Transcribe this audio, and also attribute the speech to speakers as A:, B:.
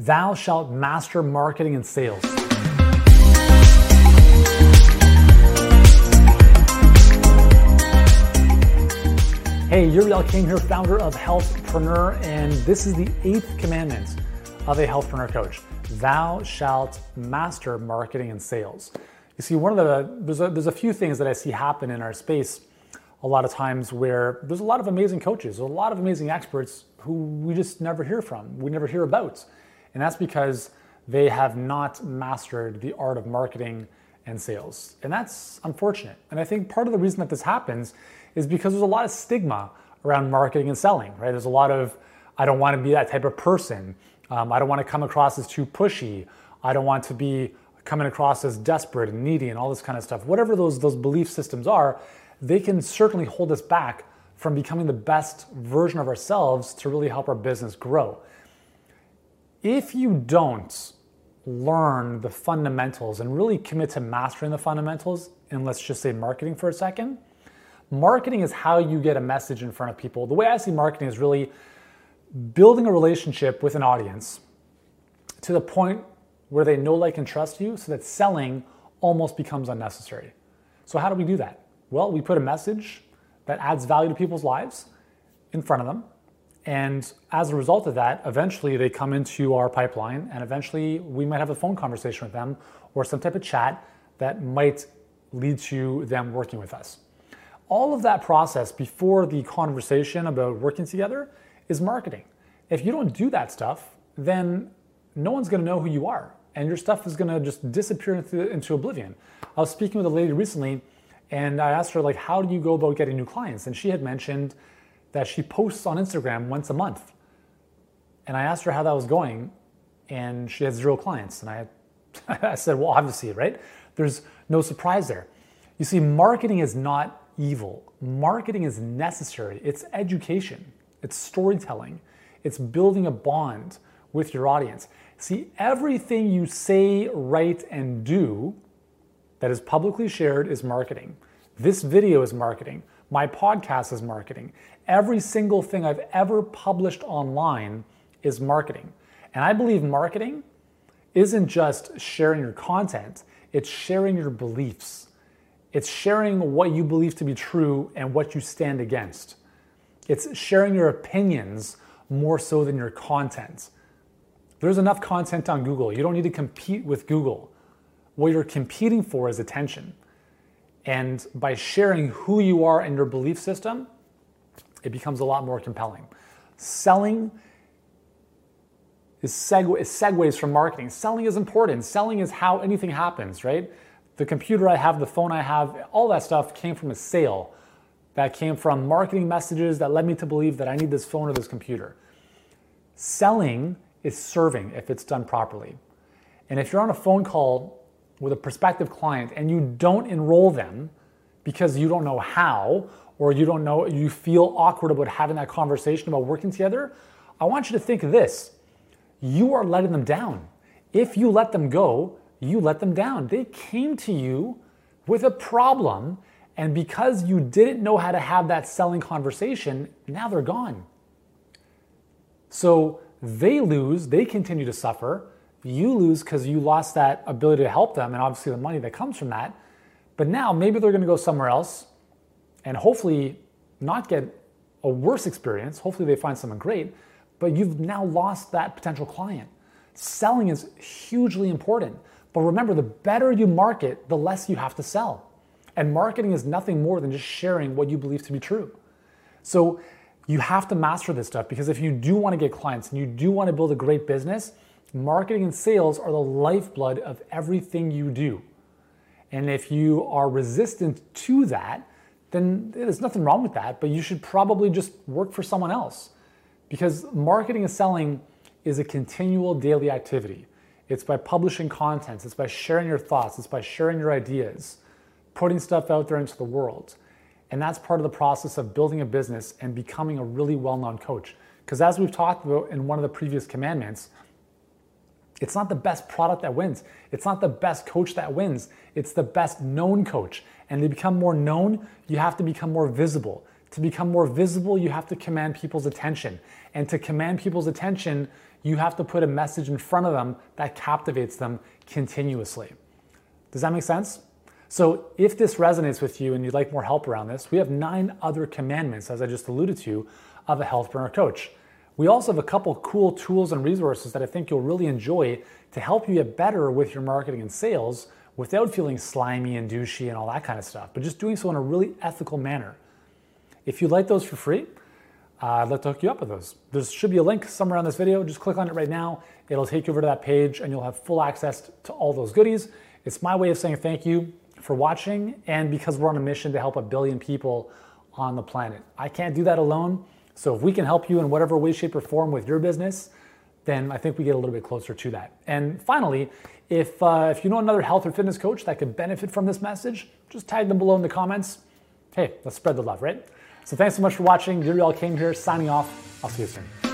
A: Thou shalt master marketing and sales. Hey, Yuri Elkaim here, founder of Healthpreneur, and this is the eighth commandment of a Healthpreneur coach. Thou shalt master marketing and sales. You see, one of the there's a, there's a few things that I see happen in our space a lot of times where there's a lot of amazing coaches, a lot of amazing experts who we just never hear from, we never hear about. And that's because they have not mastered the art of marketing and sales. And that's unfortunate. And I think part of the reason that this happens is because there's a lot of stigma around marketing and selling, right? There's a lot of, I don't want to be that type of person. Um, I don't want to come across as too pushy. I don't want to be coming across as desperate and needy and all this kind of stuff. Whatever those, those belief systems are, they can certainly hold us back from becoming the best version of ourselves to really help our business grow if you don't learn the fundamentals and really commit to mastering the fundamentals, and let's just say marketing for a second, marketing is how you get a message in front of people. The way I see marketing is really building a relationship with an audience to the point where they know, like, and trust you so that selling almost becomes unnecessary. So, how do we do that? Well, we put a message that adds value to people's lives in front of them and as a result of that, eventually they come into our pipeline, and eventually we might have a phone conversation with them or some type of chat that might lead to them working with us. All of that process before the conversation about working together is marketing. If you don't do that stuff, then no one's gonna know who you are, and your stuff is gonna just disappear into, into oblivion. I was speaking with a lady recently, and I asked her, like, how do you go about getting new clients? And she had mentioned that she posts on Instagram once a month. And I asked her how that was going, and she had zero clients. And I, I said, well, obviously, right? There's no surprise there. You see, marketing is not evil. Marketing is necessary. It's education, it's storytelling, it's building a bond with your audience. See, everything you say, write, and do that is publicly shared is marketing. This video is marketing. My podcast is marketing. Every single thing I've ever published online is marketing. And I believe marketing isn't just sharing your content, it's sharing your beliefs. It's sharing what you believe to be true and what you stand against. It's sharing your opinions more so than your content. There's enough content on Google. You don't need to compete with Google. What you're competing for is attention. And by sharing who you are and your belief system, it becomes a lot more compelling. Selling is, is segues from marketing. Selling is important. Selling is how anything happens, right? The computer I have, the phone I have, all that stuff came from a sale that came from marketing messages that led me to believe that I need this phone or this computer. Selling is serving if it's done properly. And if you're on a phone call with a prospective client and you don't enroll them because you don't know how or you don't know, you feel awkward about having that conversation about working together, I want you to think of this. You are letting them down. If you let them go, you let them down. They came to you with a problem, and because you didn't know how to have that selling conversation, now they're gone. So they lose, they continue to suffer. You lose because you lost that ability to help them, and obviously the money that comes from that. But now maybe they're going to go somewhere else and hopefully not get a worse experience. Hopefully they find someone great, but you've now lost that potential client. Selling is hugely important. But remember, the better you market, the less you have to sell. And marketing is nothing more than just sharing what you believe to be true. So you have to master this stuff because if you do want to get clients and you do want to build a great business, marketing and sales are the lifeblood of everything you do. And if you are resistant to that, then there's nothing wrong with that, but you should probably just work for someone else. Because marketing and selling is a continual daily activity. It's by publishing content, it's by sharing your thoughts, it's by sharing your ideas, putting stuff out there into the world. And that's part of the process of building a business and becoming a really well known coach. Because as we've talked about in one of the previous commandments, it's not the best product that wins. It's not the best coach that wins. It's the best known coach. And to become more known, you have to become more visible. To become more visible, you have to command people's attention. And to command people's attention, You have to put a message in front of them that captivates them continuously. Does that make sense? So, if this resonates with you and you'd like more help around this, we have nine other commandments, as I just alluded to, of a Healthpreneur coach. We also have a couple cool tools and resources that I think you'll really enjoy to help you get better with your marketing and sales without feeling slimy and douchey and all that kind of stuff, but just doing so in a really ethical manner. If you'd like those for free, uh, I'd like to hook you up with those. There should be a link somewhere on this video. Just click on it right now. It'll take you over to that page and you'll have full access to all those goodies. It's my way of saying thank you for watching and because we're on a mission to help a billion people on the planet. I can't do that alone. So if we can help you in whatever way, shape, or form with your business, then I think we get a little bit closer to that. And finally, if, uh, if you know another health or fitness coach that could benefit from this message, just tag them below in the comments. Hey, let's spread the love, right? So thanks so much for watching. Yuri Elkaim here signing off. I'll see you soon.